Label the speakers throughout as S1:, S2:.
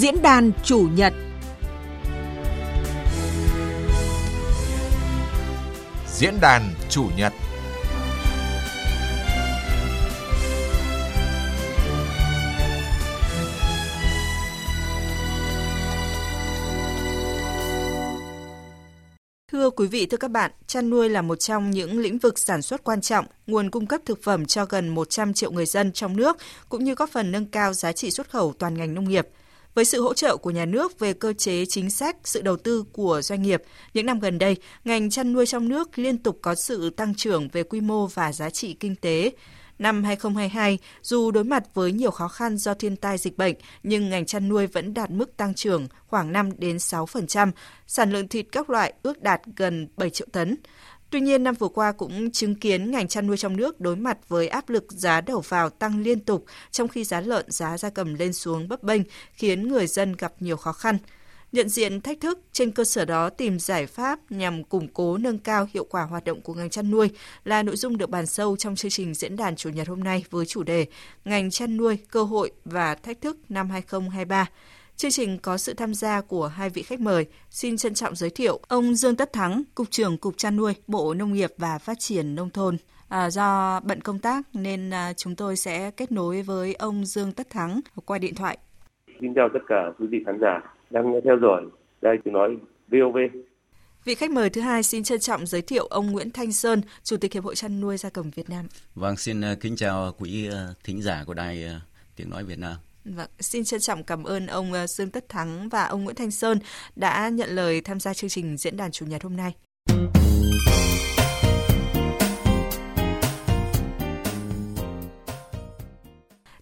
S1: Diễn đàn chủ nhật
S2: Diễn đàn chủ nhật
S3: Thưa quý vị, thưa các bạn, chăn nuôi là một trong những lĩnh vực sản xuất quan trọng, nguồn cung cấp thực phẩm cho gần 100 triệu người dân trong nước, cũng như góp phần nâng cao giá trị xuất khẩu toàn ngành nông nghiệp. Với sự hỗ trợ của nhà nước về cơ chế chính sách, sự đầu tư của doanh nghiệp, những năm gần đây, ngành chăn nuôi trong nước liên tục có sự tăng trưởng về quy mô và giá trị kinh tế. Năm 2022, dù đối mặt với nhiều khó khăn do thiên tai dịch bệnh, nhưng ngành chăn nuôi vẫn đạt mức tăng trưởng khoảng 5 đến 6%, sản lượng thịt các loại ước đạt gần 7 triệu tấn. Tuy nhiên, năm vừa qua cũng chứng kiến ngành chăn nuôi trong nước đối mặt với áp lực giá đầu vào tăng liên tục, trong khi giá lợn, giá gia cầm lên xuống bấp bênh, khiến người dân gặp nhiều khó khăn nhận diện thách thức, trên cơ sở đó tìm giải pháp nhằm củng cố nâng cao hiệu quả hoạt động của ngành chăn nuôi là nội dung được bàn sâu trong chương trình diễn đàn chủ nhật hôm nay với chủ đề Ngành chăn nuôi, cơ hội và thách thức năm 2023. Chương trình có sự tham gia của hai vị khách mời. Xin trân trọng giới thiệu ông Dương Tất Thắng, Cục trưởng Cục Chăn nuôi, Bộ Nông nghiệp và Phát triển Nông thôn. À, do bận công tác nên à, chúng tôi sẽ kết nối với ông Dương Tất Thắng qua điện thoại.
S4: Xin chào tất cả quý vị khán giả đang theo dõi đây tiếng nói VOV.
S3: Vị khách mời thứ hai xin trân trọng giới thiệu ông Nguyễn Thanh Sơn, Chủ tịch Hiệp hội chăn nuôi gia cầm Việt Nam.
S5: Vâng, xin ờ, kính chào quý ờ, thính giả của đài tiếng nói Việt Nam.
S3: Vâng, xin trân trọng cảm ơn ông ờ, Dương Tất Thắng và ông Nguyễn Thanh Sơn đã nhận lời tham gia chương trình diễn đàn chủ nhật hôm nay.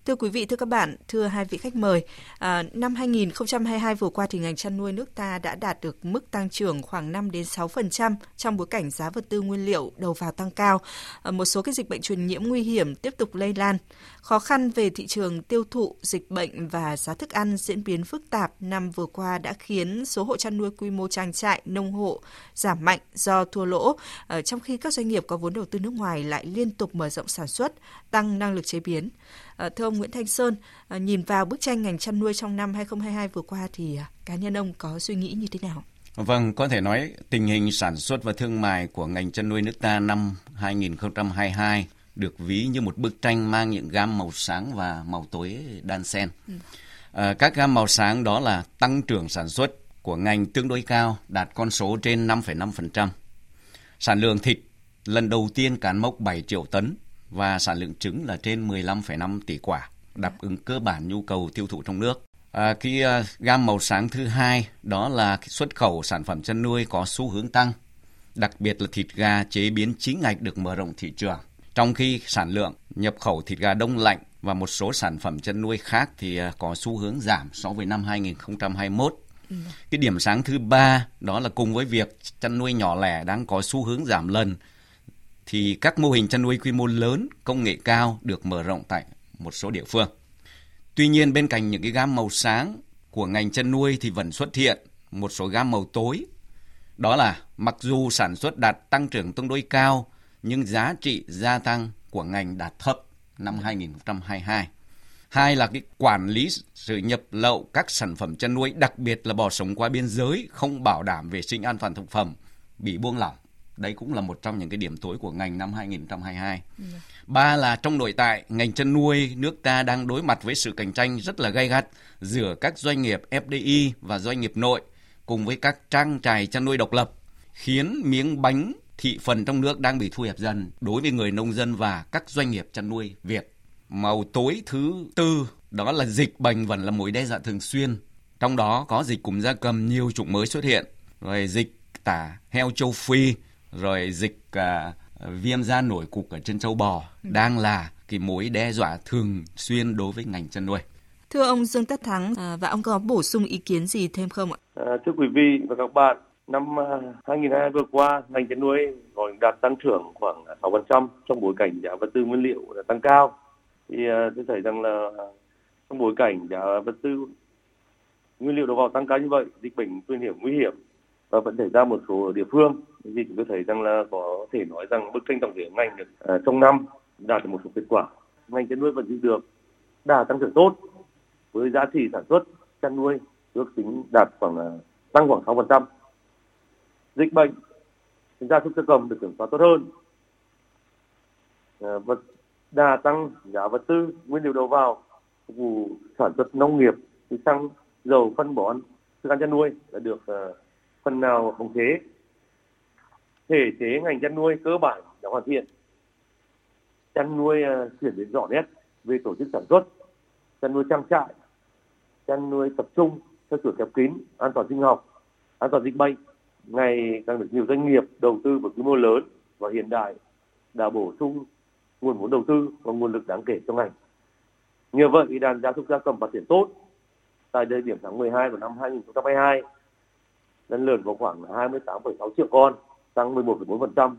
S3: Thưa quý vị, thưa các bạn, thưa hai vị khách mời, à, năm 2022 vừa qua thì ngành chăn nuôi nước ta đã đạt được mức tăng trưởng khoảng 5 đến 6% trong bối cảnh giá vật tư nguyên liệu đầu vào tăng cao, à, một số cái dịch bệnh truyền nhiễm nguy hiểm tiếp tục lây lan, khó khăn về thị trường tiêu thụ, dịch bệnh và giá thức ăn diễn biến phức tạp năm vừa qua đã khiến số hộ chăn nuôi quy mô trang trại, nông hộ giảm mạnh do thua lỗ, à, trong khi các doanh nghiệp có vốn đầu tư nước ngoài lại liên tục mở rộng sản xuất, tăng năng lực chế biến. À, thưa ông Nguyễn Thanh Sơn, à, nhìn vào bức tranh ngành chăn nuôi trong năm 2022 vừa qua thì à, cá nhân ông có suy nghĩ như thế nào?
S5: Vâng, có thể nói tình hình sản xuất và thương mại của ngành chăn nuôi nước ta năm 2022 được ví như một bức tranh mang những gam màu sáng và màu tối đan xen. Ừ. À, các gam màu sáng đó là tăng trưởng sản xuất của ngành tương đối cao, đạt con số trên 5,5%. Sản lượng thịt lần đầu tiên cán mốc 7 triệu tấn, và sản lượng trứng là trên 15,5 tỷ quả, đáp ứng cơ bản nhu cầu tiêu thụ trong nước. À, cái uh, gam màu sáng thứ hai đó là xuất khẩu sản phẩm chăn nuôi có xu hướng tăng, đặc biệt là thịt gà chế biến chính ngạch được mở rộng thị trường. Trong khi sản lượng nhập khẩu thịt gà đông lạnh và một số sản phẩm chăn nuôi khác thì uh, có xu hướng giảm so với năm 2021. Ừ. Cái điểm sáng thứ ba đó là cùng với việc chăn nuôi nhỏ lẻ đang có xu hướng giảm lần thì các mô hình chăn nuôi quy mô lớn, công nghệ cao được mở rộng tại một số địa phương. Tuy nhiên bên cạnh những cái gam màu sáng của ngành chăn nuôi thì vẫn xuất hiện một số gam màu tối. Đó là mặc dù sản xuất đạt tăng trưởng tương đối cao nhưng giá trị gia tăng của ngành đạt thấp năm 2022. Hai là cái quản lý sự nhập lậu các sản phẩm chăn nuôi, đặc biệt là bò sống qua biên giới không bảo đảm vệ sinh an toàn thực phẩm bị buông lỏng Đấy cũng là một trong những cái điểm tối của ngành năm 2022. Ừ. Ba là trong nội tại, ngành chăn nuôi nước ta đang đối mặt với sự cạnh tranh rất là gay gắt giữa các doanh nghiệp FDI và doanh nghiệp nội cùng với các trang trại chăn nuôi độc lập, khiến miếng bánh thị phần trong nước đang bị thu hẹp dần đối với người nông dân và các doanh nghiệp chăn nuôi Việt. Màu tối thứ tư đó là dịch bệnh vẫn là mối đe dọa thường xuyên. Trong đó có dịch cúm gia cầm nhiều chủng mới xuất hiện, rồi dịch tả heo châu Phi, rồi dịch uh, viêm da nổi cục ở trên châu bò ừ. đang là cái mối đe dọa thường xuyên đối với ngành chăn nuôi.
S3: Thưa ông Dương Tất Thắng à, và ông có bổ sung ý kiến gì thêm không ạ?
S4: À, thưa quý vị và các bạn, năm 2022 à, vừa qua ngành chăn nuôi còn đạt tăng trưởng khoảng 6% trong bối cảnh giá vật tư nguyên liệu tăng cao. Thì uh, tôi thấy rằng là trong bối cảnh giá vật tư nguyên liệu đầu vào tăng cao như vậy, dịch bệnh truyền nhiễm nguy hiểm và vẫn xảy ra một số địa phương thì chúng tôi thấy rằng là có thể nói rằng bức tranh tổng thể ngành được à, trong năm đạt được một số kết quả ngành chăn nuôi vẫn giữ được đà tăng trưởng tốt với giá trị sản xuất chăn nuôi ước tính đạt khoảng à, tăng khoảng 6%. Dịch bệnh gia súc gia cầm được kiểm soát tốt hơn. À, vật đà tăng giá vật tư nguyên liệu đầu vào phục vụ sản xuất nông nghiệp như xăng dầu phân bón thức ăn chăn nuôi đã được uh, phần nào khống chế thể chế ngành chăn nuôi cơ bản đã hoàn thiện chăn nuôi ờ, chuyển biến rõ nét về tổ chức sản xuất chăn nuôi trang trại chăn nuôi tập trung theo chuỗi khép kín an toàn sinh học an toàn dịch bệnh ngày càng được nhiều doanh nghiệp đầu tư với quy mô lớn và hiện đại đã bổ sung nguồn vốn đầu tư và nguồn lực đáng kể cho ngành. Nhờ vậy, đàn gia súc gia cầm phát triển tốt. Tại thời điểm tháng 12 của năm 2022, đàn lợn có khoảng 28,6 triệu con, tăng 11,4%.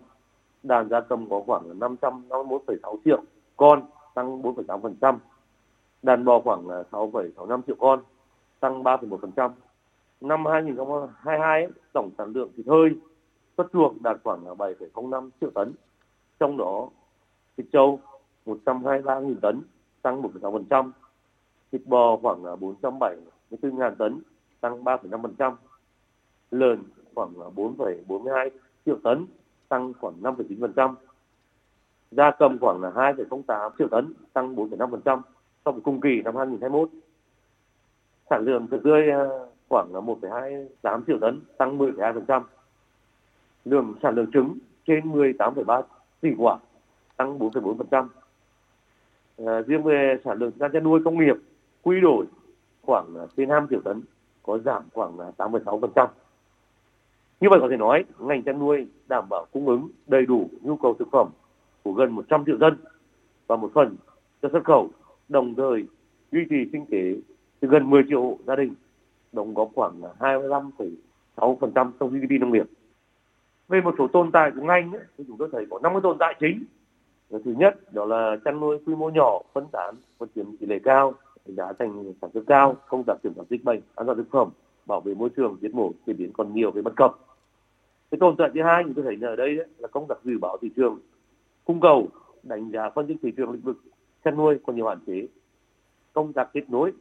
S4: Đàn gia cầm có khoảng 551,6 triệu con, tăng 4,8%. Đàn bò khoảng 6,65 triệu con, tăng 3,1%. Năm 2022, tổng sản lượng thịt hơi xuất chuồng đạt khoảng 7,05 triệu tấn. Trong đó thịt trâu 123.000 tấn, tăng 1,6%. Thịt bò khoảng 474.000 tấn, tăng 3,5%. Lợn khoảng 4,42 triệu tấn, tăng khoảng 5,9%. Gia cầm khoảng là 2,08 triệu tấn, tăng 4,5% so với cùng kỳ năm 2021. Sản lượng thịt tươi ờ, khoảng là 1,28 triệu tấn, tăng 10,2%. Lượng sản lượng trứng trên 18,3 tỷ quả, tăng 4,4%. À, ờ, riêng về sản lượng gia chăn nuôi công nghiệp quy đổi khoảng trên 5 triệu tấn, có giảm khoảng 8,6%. Như vậy có thể nói, ngành chăn nuôi đảm bảo cung ứng đầy đủ nhu cầu thực phẩm của gần 100 triệu dân và một phần cho xuất khẩu, đồng thời duy trì sinh kế từ gần 10 triệu hộ gia đình, đóng góp khoảng 25,6% trong GDP nông nghiệp. Về một số tồn tại của ngành ấy, thì chúng tôi thấy có 50 tồn tại chính thứ nhất đó là chăn nuôi quy mô nhỏ phân tán phát triển tỷ lệ cao giá thành sản xuất cao công tác kiểm soát dịch bệnh an toàn thực phẩm bảo vệ môi trường giết mổ chế biến còn nhiều cái bất cập cái tồn tại thứ hai chúng tôi thấy ở đây là công tác dự báo thị trường, cung cầu, đánh giá phân tích thị trường lĩnh vực, chăn nuôi còn nhiều hạn chế. Công tác kết nối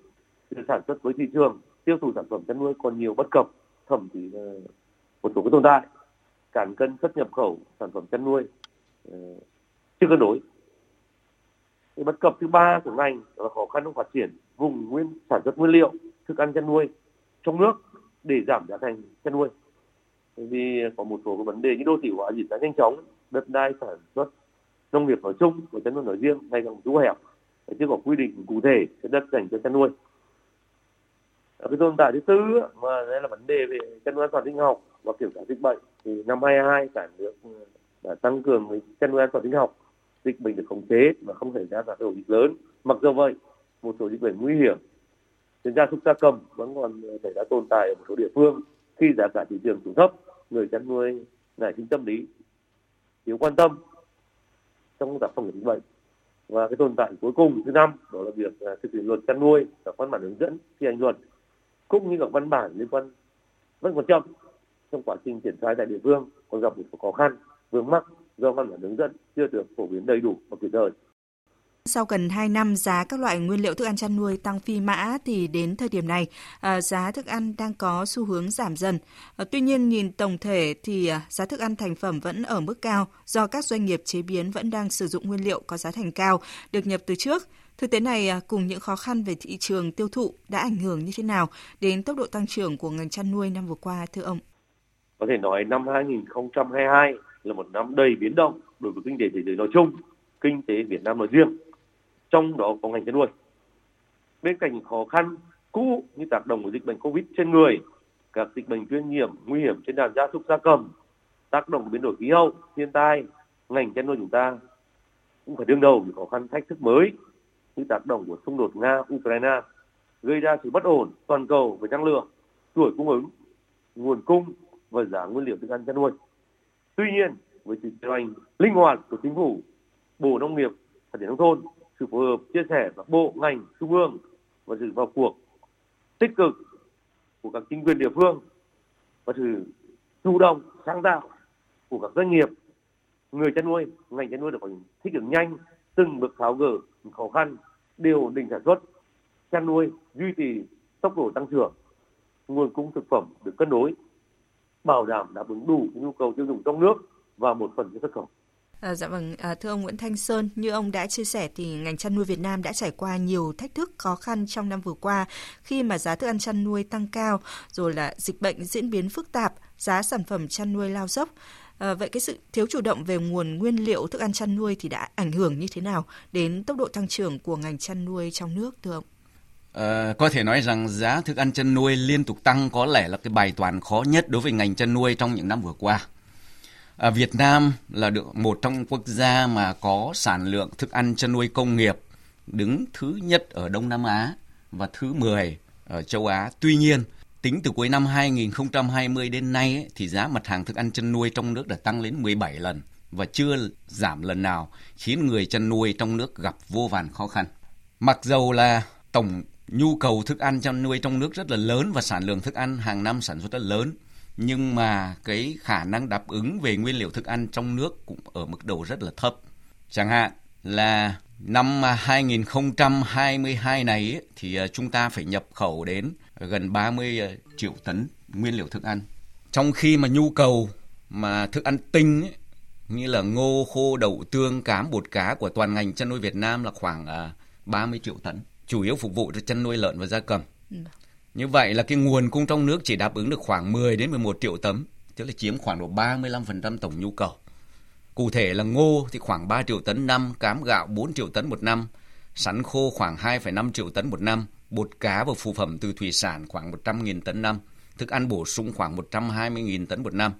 S4: từ sản xuất với thị trường, tiêu thụ sản phẩm chăn nuôi còn nhiều bất cập, thậm chí là một số cái tồn tại. Cản cân xuất nhập khẩu sản phẩm chăn nuôi ờ, chưa cân đối. Cái bất cập thứ ba của ngành là khó khăn trong phát triển vùng nguyên, sản xuất nguyên liệu, thức ăn chăn nuôi trong nước để giảm giá thành chăn nuôi vì có một số cái vấn đề như đô thị hóa diễn ra nhanh chóng, đất đai sản xuất, nông nghiệp nói chung và chăn nuôi nói riêng ngày càng thu hẹp. Chưa có quy định cụ thể cho đất dành cho chăn nuôi. Cái tồn tại thứ tư mà đây là vấn đề về chăn nuôi an toàn sinh học và kiểm soát dịch bệnh, thì năm 22 cả nước ừ, đã tăng cường chăn nuôi an toàn sinh học. Dịch bệnh được khống chế và không xảy ra các ổ dịch lớn. Mặc dù vậy, một số dịch bệnh nguy hiểm, trên gia súc gia cầm vẫn còn ờ, xảy ra tồn tại ở một số địa phương khi giá cả thị trường xuống thấp người chăn nuôi nảy sinh tâm lý, thiếu quan tâm trong công tác phòng chống dịch bệnh và cái tồn tại cuối cùng, thứ năm, đó là việc à, thực hiện luật chăn nuôi các văn bản hướng dẫn thi hành luật, cũng như các văn bản liên quan vẫn còn chậm trong quá trình triển khai tại địa phương, còn gặp một số khó khăn, vướng mắc do văn bản hướng dẫn chưa được phổ biến đầy đủ và kịp thời.
S3: Sau gần 2 năm giá các loại nguyên liệu thức ăn chăn nuôi tăng phi mã thì đến thời điểm này à, giá thức ăn đang có xu hướng giảm dần. À, tuy nhiên nhìn tổng thể thì à, giá thức ăn thành phẩm vẫn ở mức cao do các doanh nghiệp chế biến vẫn đang sử dụng nguyên liệu có giá thành cao được nhập từ trước. Thực tế này cùng những khó khăn về thị trường tiêu thụ đã ảnh hưởng như thế nào đến tốc độ tăng trưởng của ngành chăn nuôi năm vừa qua thưa ông?
S4: Có thể nói năm 2022 là một năm đầy biến động đối với kinh tế thế giới nói chung, kinh tế Việt Nam nói riêng, trong đó có ngành chăn nuôi. Bên cạnh khó khăn cũ như tác động của dịch bệnh Covid trên người, các dịch bệnh truyền nhiễm nguy hiểm trên đàn gia súc gia cầm, tác động của biến đổi khí hậu, thiên tai, ngành chăn nuôi chúng ta cũng phải đương đầu những khó khăn thách thức mới như tác động của xung đột Nga Ukraine gây ra sự bất ổn toàn cầu về năng lượng, chuỗi cung ứng, nguồn cung và giá nguyên liệu thức ăn chăn nuôi. Tuy nhiên, với sự điều hành linh hoạt của chính phủ, Bộ Nông nghiệp, Phát triển nông thôn, sự phối hợp chia sẻ và bộ ngành trung ương và sự vào cuộc tích cực của các chính quyền địa phương và sự chủ động sáng tạo của các doanh nghiệp người chăn nuôi ngành chăn nuôi được thích ứng nhanh từng bước tháo gỡ khó khăn điều ổn định sản xuất chăn nuôi duy trì tốc độ tăng trưởng, nguồn cung thực phẩm được cân đối, bảo đảm đáp ứng đủ nhu cầu tiêu dùng trong nước và một phần cho xuất khẩu.
S3: À, dạ vâng, à, thưa ông Nguyễn Thanh Sơn, như ông đã chia sẻ thì ngành chăn nuôi Việt Nam đã trải qua nhiều thách thức khó khăn trong năm vừa qua khi mà giá thức ăn chăn nuôi tăng cao, rồi là dịch bệnh diễn biến phức tạp, giá sản phẩm chăn nuôi lao dốc. À, vậy cái sự thiếu chủ động về nguồn nguyên liệu thức ăn chăn nuôi thì đã ảnh hưởng như thế nào đến tốc độ tăng trưởng của ngành chăn nuôi trong nước thưa ông?
S5: À, có thể nói rằng giá thức ăn chăn nuôi liên tục tăng có lẽ là cái bài toán khó nhất đối với ngành chăn nuôi trong những năm vừa qua. À, Việt Nam là được một trong quốc gia mà có sản lượng thức ăn chăn nuôi công nghiệp đứng thứ nhất ở Đông Nam Á và thứ 10 ở châu Á. Tuy nhiên, tính từ cuối năm 2020 đến nay ấy, thì giá mặt hàng thức ăn chăn nuôi trong nước đã tăng lên 17 lần và chưa giảm lần nào, khiến người chăn nuôi trong nước gặp vô vàn khó khăn. Mặc dầu là tổng nhu cầu thức ăn chăn nuôi trong nước rất là lớn và sản lượng thức ăn hàng năm sản xuất rất lớn, nhưng mà cái khả năng đáp ứng về nguyên liệu thức ăn trong nước cũng ở mức độ rất là thấp. Chẳng hạn là năm 2022 này ấy, thì ờ, chúng ta phải nhập khẩu đến gần 30 ờ, triệu tấn nguyên liệu thức ăn. Trong khi mà nhu cầu mà thức ăn tinh ấy, như là ngô, khô, đậu, tương, cám, bột cá của toàn ngành chăn nuôi Việt Nam là khoảng ờ, 30 triệu tấn, chủ yếu phục vụ cho chăn nuôi lợn và gia cầm. Vâng. Như vậy là cái nguồn cung trong nước chỉ đáp ứng được khoảng 10 đến 11 triệu tấn, tức là chiếm khoảng độ 35% tổng nhu cầu. Cụ thể là ngô thì khoảng 3 triệu tấn năm, cám gạo 4 triệu tấn một năm, sắn khô khoảng 2,5 triệu tấn một năm, bột cá và phụ phẩm từ thủy sản khoảng 100.000 tấn năm, thức ăn bổ sung khoảng 120.000 tấn một năm.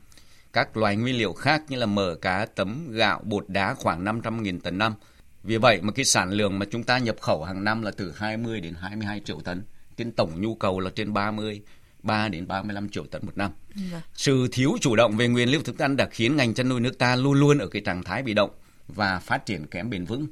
S5: Các loài nguyên liệu khác như là mỡ cá, tấm, gạo, bột đá khoảng 500.000 tấn năm. Vì vậy mà cái sản lượng mà chúng ta nhập khẩu hàng năm là từ 20 đến 22 triệu tấn trên tổng nhu cầu là trên 30 3 đến 35 triệu tấn một năm. Dạ. Sự thiếu chủ động về nguyên liệu thức ăn đã khiến ngành chăn nuôi nước ta luôn luôn ở cái trạng thái bị động và phát triển kém bền vững.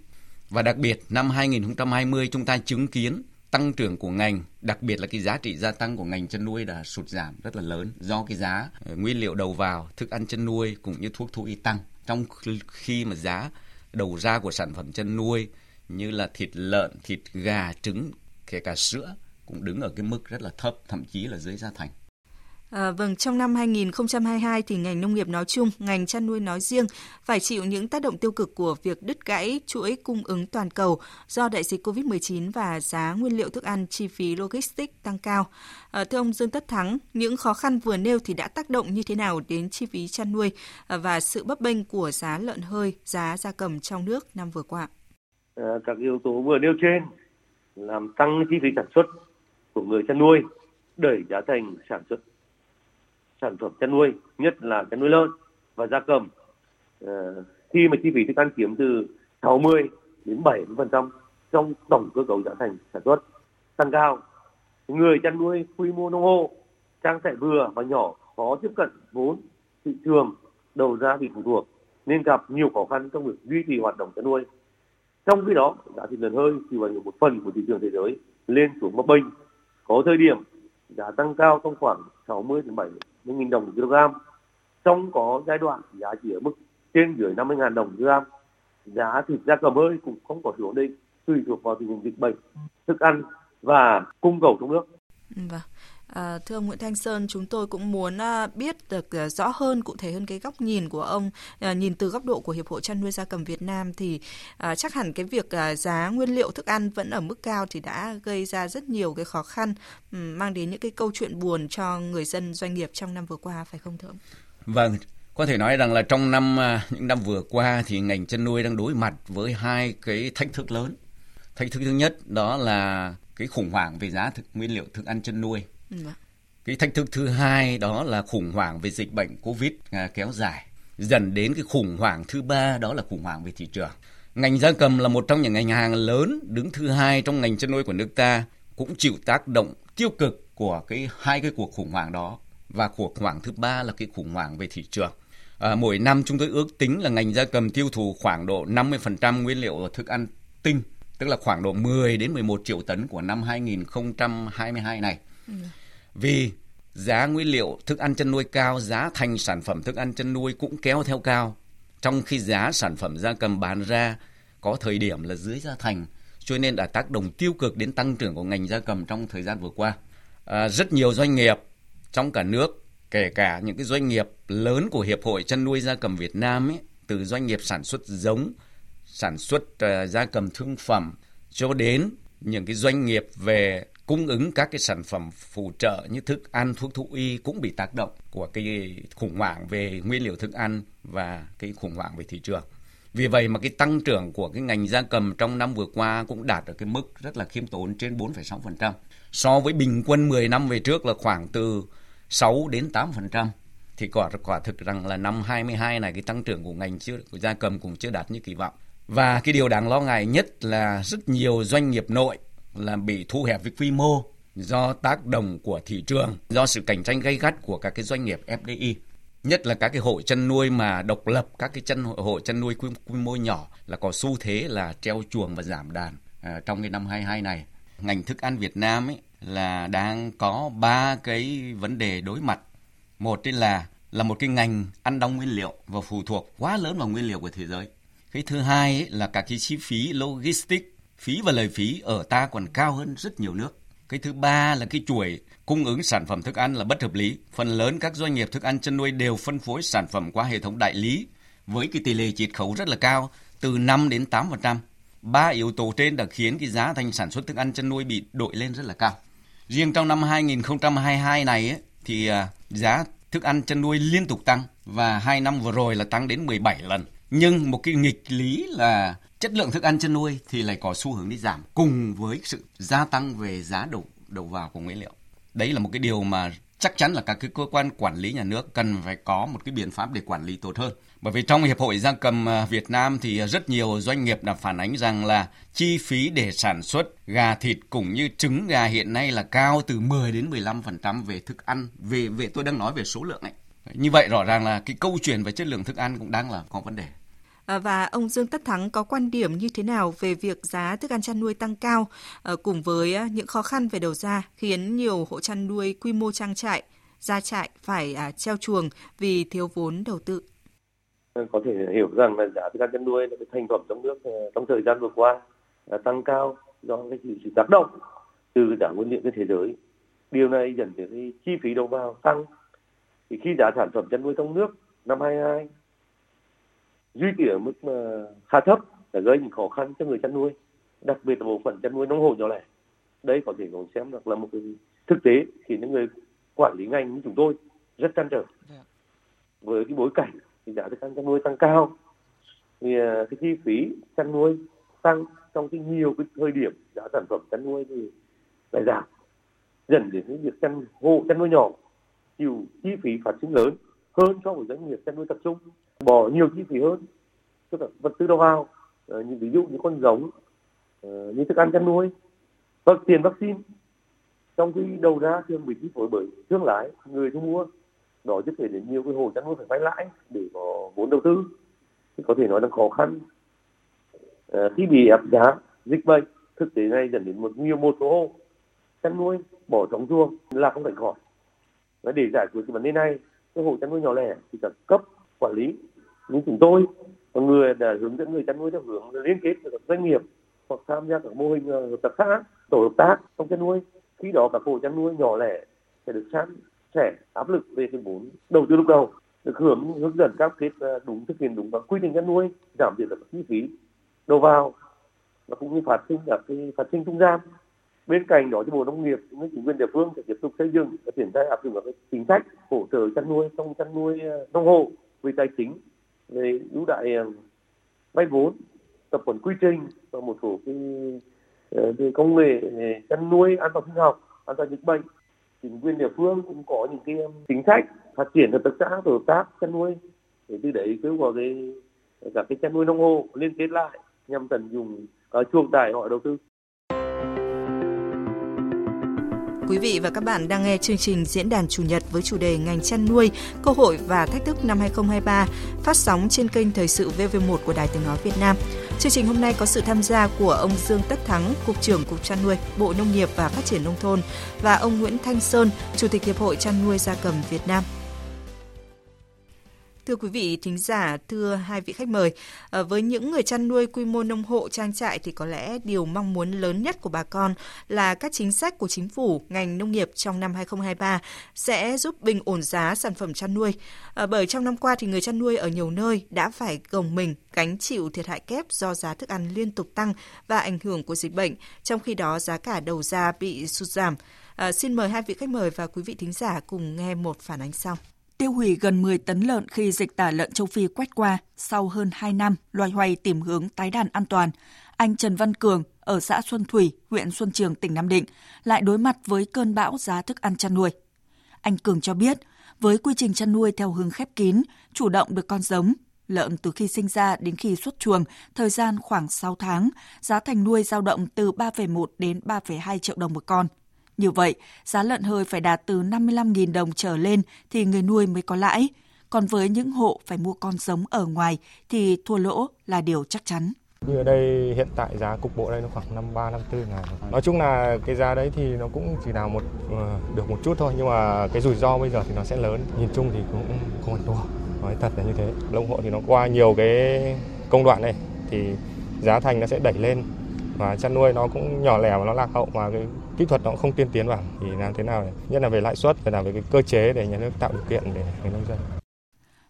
S5: Và đặc biệt năm 2020 chúng ta chứng kiến tăng trưởng của ngành, đặc biệt là cái giá trị gia tăng của ngành chăn nuôi đã sụt giảm rất là lớn do cái giá ờ, nguyên liệu đầu vào, thức ăn chăn nuôi cũng như thuốc thú y tăng. Trong khi mà giá đầu ra của sản phẩm chăn nuôi như là thịt lợn, thịt gà, trứng, kể cả sữa cũng đứng ở cái mức rất là thấp, thậm chí là dưới giá thành.
S3: À, vâng, trong năm 2022 thì ngành nông nghiệp nói chung, ngành chăn nuôi nói riêng phải chịu những tác động tiêu cực của việc đứt gãy chuỗi cung ứng toàn cầu do đại dịch COVID-19 và giá nguyên liệu thức ăn, chi phí logistics tăng cao. À, thưa ông Dương Tất Thắng, những khó khăn vừa nêu thì đã tác động như thế nào đến chi phí chăn nuôi à, và sự bấp bênh của giá lợn hơi, giá gia cầm trong nước năm vừa qua?
S4: À, các yếu tố vừa nêu trên làm tăng chi phí sản xuất của người chăn nuôi đẩy giá thành sản xuất sản phẩm chăn nuôi nhất là chăn nuôi lợn và gia cầm. Uh, khi mà chi phí thức ăn chiếm từ 60 đến 70 phần trăm trong tổng cơ cấu giá thành sản xuất. Tăng cao người chăn nuôi quy mô nông hộ trang trại vừa và nhỏ khó tiếp cận vốn thị trường đầu ra bị phụ thuộc nên gặp nhiều khó khăn trong việc duy trì hoạt động chăn nuôi. Trong khi đó giá thịt lợn hơi chịu ảnh hưởng một phần của thị trường thế giới lên xuống bấp bênh có thời điểm giá tăng cao trong khoảng 60 đến 70 nghìn đồng một kg. Trong có giai đoạn giá chỉ ở mức trên dưới 50 000 đồng một kg. Giá thịt da cầm hơi cũng không có sự ổn định, tùy thuộc vào tình hình dịch bệnh, thức ăn và cung cầu trong nước.
S3: Vâng. À, thưa ông Nguyễn Thanh Sơn, chúng tôi cũng muốn à, biết được à, rõ hơn, cụ thể hơn cái góc nhìn của ông, à, nhìn từ góc độ của Hiệp hội chăn nuôi gia cầm Việt Nam thì à, chắc hẳn cái việc à, giá nguyên liệu thức ăn vẫn ở mức cao thì đã gây ra rất nhiều cái khó khăn, mang đến những cái câu chuyện buồn cho người dân doanh nghiệp trong năm vừa qua, phải không thưa ông?
S5: Vâng, có thể nói rằng là trong năm à, những năm vừa qua thì ngành chăn nuôi đang đối mặt với hai cái thách thức lớn. Thách thức thứ nhất đó là cái khủng hoảng về giá thực nguyên liệu thức ăn chăn nuôi Ừ, vâng. Cái thách thức thứ hai đó là khủng hoảng về dịch bệnh Covid à, kéo dài. Dần đến cái khủng hoảng thứ ba đó là khủng hoảng về thị trường. Ngành gia cầm là một trong những ngành hàng lớn đứng thứ hai trong ngành chăn nuôi của nước ta cũng chịu tác động tiêu cực của cái hai cái cuộc khủng hoảng đó và cuộc khủng hoảng thứ ba là cái khủng hoảng về thị trường. À, mỗi năm chúng tôi ước tính là ngành gia cầm tiêu thụ khoảng độ 50% nguyên liệu thức ăn tinh, tức là khoảng độ 10 đến 11 triệu tấn của năm 2022 này. Vì giá nguyên liệu thức ăn chăn nuôi cao, giá thành sản phẩm thức ăn chăn nuôi cũng kéo theo cao. Trong khi giá sản phẩm gia cầm bán ra có thời điểm là dưới giá thành, cho nên đã tác động tiêu cực đến tăng trưởng của ngành gia cầm trong thời gian vừa qua. à, rất nhiều doanh nghiệp trong cả nước kể cả những cái doanh nghiệp lớn của hiệp hội chăn nuôi gia cầm Việt Nam ấy, từ doanh nghiệp sản xuất giống, sản xuất uh, gia cầm thương phẩm cho đến những cái doanh nghiệp về cung ứng các cái sản phẩm phụ trợ như thức ăn, thuốc thú y cũng bị tác động của cái khủng hoảng về nguyên liệu thức ăn và cái khủng hoảng về thị trường. Vì vậy mà cái tăng trưởng của cái ngành gia cầm trong năm vừa qua cũng đạt ở cái mức rất là khiêm tốn trên 4,6%. So với bình quân 10 năm về trước là khoảng từ 6 đến 8% thì quả quả thực rằng là năm 22 này cái tăng trưởng của ngành chưa của gia cầm cũng chưa đạt như kỳ vọng. Và cái điều đáng lo ngại nhất là rất nhiều doanh nghiệp nội là bị thu hẹp về quy mô do tác động của thị trường, do sự cạnh tranh gay gắt của các cái doanh nghiệp FDI nhất là các cái hộ chăn nuôi mà độc lập các cái chăn hộ chăn nuôi quy, quy mô nhỏ là có xu thế là treo chuồng và giảm đàn à, trong cái năm 22 này. Ngành thức ăn Việt Nam ấy là đang có ba cái vấn đề đối mặt. Một là là một cái ngành ăn đóng nguyên liệu và phụ thuộc quá lớn vào nguyên liệu của thế giới. Cái thứ hai ấy là các cái chi phí logistics phí và lời phí ở ta còn cao hơn rất nhiều nước cái thứ ba là cái chuỗi cung ứng sản phẩm thức ăn là bất hợp lý. Phần lớn các doanh nghiệp thức ăn chăn nuôi đều phân phối sản phẩm qua hệ thống đại lý với cái tỷ lệ chiết khấu rất là cao, từ 5 đến 8%. Ba yếu tố trên đã khiến cái giá thành sản xuất thức ăn chăn nuôi bị đội lên rất là cao. Riêng trong năm 2022 này ấy, thì à, giá thức ăn chăn nuôi liên tục tăng và hai năm vừa rồi là tăng đến 17 lần. Nhưng một cái nghịch lý là chất lượng thức ăn chăn nuôi thì lại có xu hướng đi giảm cùng với sự gia tăng về giá đầu đầu vào của nguyên liệu. Đấy là một cái điều mà chắc chắn là các cái cơ quan quản lý nhà nước cần phải có một cái biện pháp để quản lý tốt hơn. Bởi vì trong Hiệp hội Gia cầm à, Việt Nam thì à, rất nhiều doanh nghiệp đã phản ánh rằng là chi phí để sản xuất gà thịt cũng như trứng gà hiện nay là cao từ 10 đến 15% về thức ăn, về về tôi đang nói về số lượng ấy. Như vậy rõ ràng là cái câu chuyện về chất lượng thức ăn cũng đang là có vấn đề.
S3: Ờ, và ông Dương Tất Thắng có quan điểm như thế nào về việc giá thức ăn chăn nuôi tăng cao ờ, cùng với ờ, những khó khăn về đầu ra khiến nhiều hộ chăn nuôi quy mô trang trại, gia trại phải à, treo chuồng vì thiếu vốn đầu tư?
S4: Có thể hiểu rằng là giá thức ăn chăn nuôi là cái thành phẩm trong nước trong thời gian vừa qua là tăng cao do cái sự tác động từ giá nguyên liệu trên thế giới. Điều này dẫn đến chi phí đầu vào tăng. Thì khi giá sản phẩm chăn nuôi trong nước năm 22 duy trì ở mức mà khá thấp đã gây những khó khăn cho người chăn nuôi đặc biệt là bộ phận chăn nuôi nông hộ nhỏ lẻ. Đây có thể còn xem được là một cái thực tế khiến những người quản lý ngành như chúng tôi rất trăn trở. Dạ. với cái bối cảnh thì giá thức ăn chăn nuôi tăng cao thì à, cái chi phí chăn nuôi tăng trong cái nhiều cái thời điểm giá sản phẩm chăn nuôi thì lại giảm. Dần đến cái việc chăn hộ chăn nuôi nhỏ chịu chi phí phát sinh lớn hơn so với doanh nghiệp chăn nuôi tập trung bỏ nhiều chi phí hơn tức là vật tư đầu vào ờ, như ví dụ như con giống ờ, như thức ăn chăn nuôi và tiền vaccine trong khi đầu ra thường bị chi phối bởi thương lái người thu mua đó chứ thể đến nhiều cái hồ chăn nuôi phải vay lãi để có vốn đầu tư. Thì có thể nói là khó khăn. À, khi bị áp giá dịch bệnh thực tế này dẫn đến một nhiều một số hộ chăn nuôi bỏ trống chuồng là không thể khỏi. Và để giải quyết cái vấn đề này cái hộ chăn nuôi nhỏ lẻ thì cần cấp quản lý. Như chúng tôi và người đã hướng dẫn người chăn nuôi theo hướng liên kết với các doanh nghiệp hoặc tham gia các mô hình ờ, hợp tác xã, tổ hợp tác trong chăn nuôi. Khi đó các hộ chăn nuôi nhỏ lẻ sẽ được san sẻ áp lực về cái vốn đầu tư lúc đầu, được hưởng, hướng dẫn các kết ờ, đúng, thực hiện đúng các quy trình chăn nuôi, giảm thiểu các chi phí đầu vào và cũng như phát sinh các cái phát sinh trung gian. Bên cạnh đó thì bộ nông nghiệp cũng như chính quyền địa phương sẽ tiếp tục xây dựng và triển khai áp dụng các chính sách hỗ trợ chăn nuôi trong chăn nuôi ờ, nông hộ về tài chính về ưu đại ờ, vay vốn tập huấn quy trình và một số cái ờ, về công nghệ chăn nuôi an toàn sinh học an toàn dịch bệnh. Chính quyền địa phương cũng có những cái ờ, chính sách phát triển hợp tác xã hợp tác chăn nuôi. Để từ đấy kêu gọi cái cả cái chăn nuôi nông hộ liên kết lại nhằm tận dụng uh, chuồng trại họ đầu tư.
S3: Quý vị và các bạn đang nghe chương trình diễn đàn chủ nhật với chủ đề ngành chăn nuôi, cơ hội và thách thức năm 2023, phát sóng trên kênh Thời sự VV1 của Đài Tiếng Nói Việt Nam. Chương trình hôm nay có sự tham gia của ông Dương Tất Thắng, Cục trưởng Cục Chăn nuôi, Bộ Nông nghiệp và Phát triển Nông thôn và ông Nguyễn Thanh Sơn, Chủ tịch Hiệp hội Chăn nuôi gia cầm Việt Nam. Thưa quý vị thính giả, thưa hai vị khách mời, à, với những người chăn nuôi quy mô nông hộ trang trại thì có lẽ điều mong muốn lớn nhất của bà con là các chính sách của chính phủ, ngành nông nghiệp trong năm 2023 sẽ giúp bình ổn giá sản phẩm chăn nuôi. À, bởi trong năm qua thì người chăn nuôi ở nhiều nơi đã phải gồng mình gánh chịu thiệt hại kép do giá thức ăn liên tục tăng và ảnh hưởng của dịch bệnh, trong khi đó giá cả đầu ra bị sụt giảm. À, xin mời hai vị khách mời và quý vị thính giả cùng nghe một phản ánh sau
S1: tiêu hủy gần 10 tấn lợn khi dịch tả lợn châu Phi quét qua sau hơn 2 năm loay hoay tìm hướng tái đàn an toàn. Anh Trần Văn Cường ở xã Xuân Thủy, huyện Xuân Trường, tỉnh Nam Định lại đối mặt với cơn bão giá thức ăn chăn nuôi. Anh Cường cho biết, với quy trình chăn nuôi theo hướng khép kín, chủ động được con giống, lợn từ khi sinh ra đến khi xuất chuồng, thời gian khoảng 6 tháng, giá thành nuôi dao động từ 3,1 đến 3,2 triệu đồng một con – như vậy, giá lợn hơi phải đạt từ 55.000 đồng trở lên thì người nuôi mới có lãi. Còn với những hộ phải mua con giống ở ngoài thì thua lỗ là điều chắc chắn.
S6: Như ở đây hiện tại giá cục bộ đây nó khoảng 53 54 ngàn. Nói chung là cái giá đấy thì nó cũng chỉ nào một ờ, được một chút thôi nhưng mà cái rủi ro bây giờ thì nó sẽ lớn. Nhìn chung thì cũng không ăn thua. Nói thật là như thế. Lông hộ thì nó qua nhiều cái công đoạn này thì giá thành nó sẽ đẩy lên và chăn nuôi nó cũng nhỏ lẻ và nó lạc hậu mà cái kỹ thuật nó cũng không tiên tiến vào thì làm thế nào để, nhất là về lãi suất và làm về cái cơ chế để nhà nước tạo điều kiện để người nông dân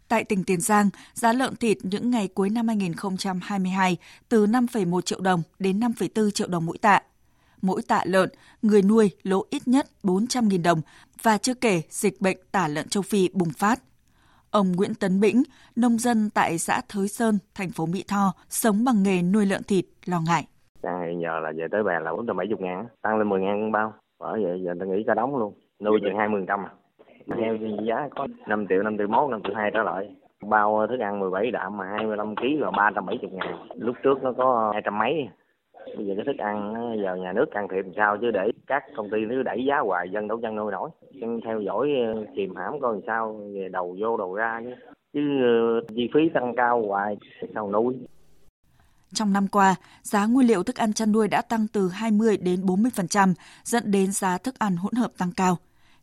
S1: Tại tỉnh Tiền Giang, giá lợn thịt những ngày cuối năm 2022 từ 5,1 triệu đồng đến 5,4 triệu đồng mỗi tạ. Mỗi tạ lợn, người nuôi lỗ ít nhất 400.000 đồng và chưa kể dịch bệnh tả lợn châu Phi bùng phát. Ông Nguyễn Tấn Bĩnh, nông dân tại xã Thới Sơn, thành phố Mỹ Tho, sống bằng nghề nuôi lợn thịt, lo ngại.
S7: Càng giờ là về tới bè là 470 ngàn, tăng lên 10 ngàn bao. Bởi vậy giờ ta nghĩ cả đóng luôn, nuôi chừng 20 trăm à. Mà heo giá có 5 triệu, 5 triệu 1, 5 triệu 2 trở lại. Bao thức ăn 17 đạm mà 25 kg là 370 ngàn. Lúc trước nó có 200 mấy. Bây giờ cái thức ăn giờ nhà nước can thiệp làm sao chứ để các công ty nó đẩy giá hoài dân đâu chăn nuôi nổi. Dân theo dõi kìm hãm coi làm sao về đầu vô đầu ra chứ. Chứ ờ, chi phí tăng cao hoài sao nuôi.
S1: Trong năm qua, giá nguyên liệu thức ăn chăn nuôi đã tăng từ 20 đến 40%, dẫn đến giá thức ăn hỗn hợp tăng cao.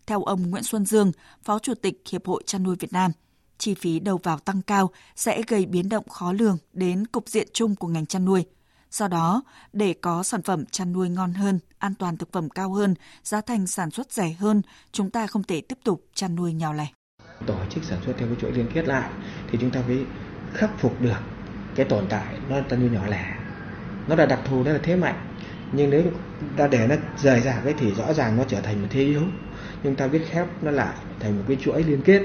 S1: Theo ông Nguyễn Xuân Dương, Phó Chủ tịch Hiệp hội Chăn nuôi Việt Nam, chi phí đầu vào tăng cao sẽ gây biến động khó lường đến cục diện chung của ngành chăn nuôi. Do đó, để có sản phẩm chăn nuôi ngon hơn, an toàn thực phẩm cao hơn, giá thành sản xuất rẻ hơn, chúng ta không thể tiếp tục chăn nuôi nhỏ lẻ.
S8: Tổ chức sản xuất theo cái chuỗi liên kết lại thì chúng ta mới khắc phục được cái tồn tại nó ta như nhỏ lẻ. Nó là đặc thù, nó là thế mạnh. Nhưng nếu ta để nó rời rạc cái thì rõ ràng nó trở thành một thế yếu. Nhưng ta biết khép nó lại thành một cái chuỗi liên kết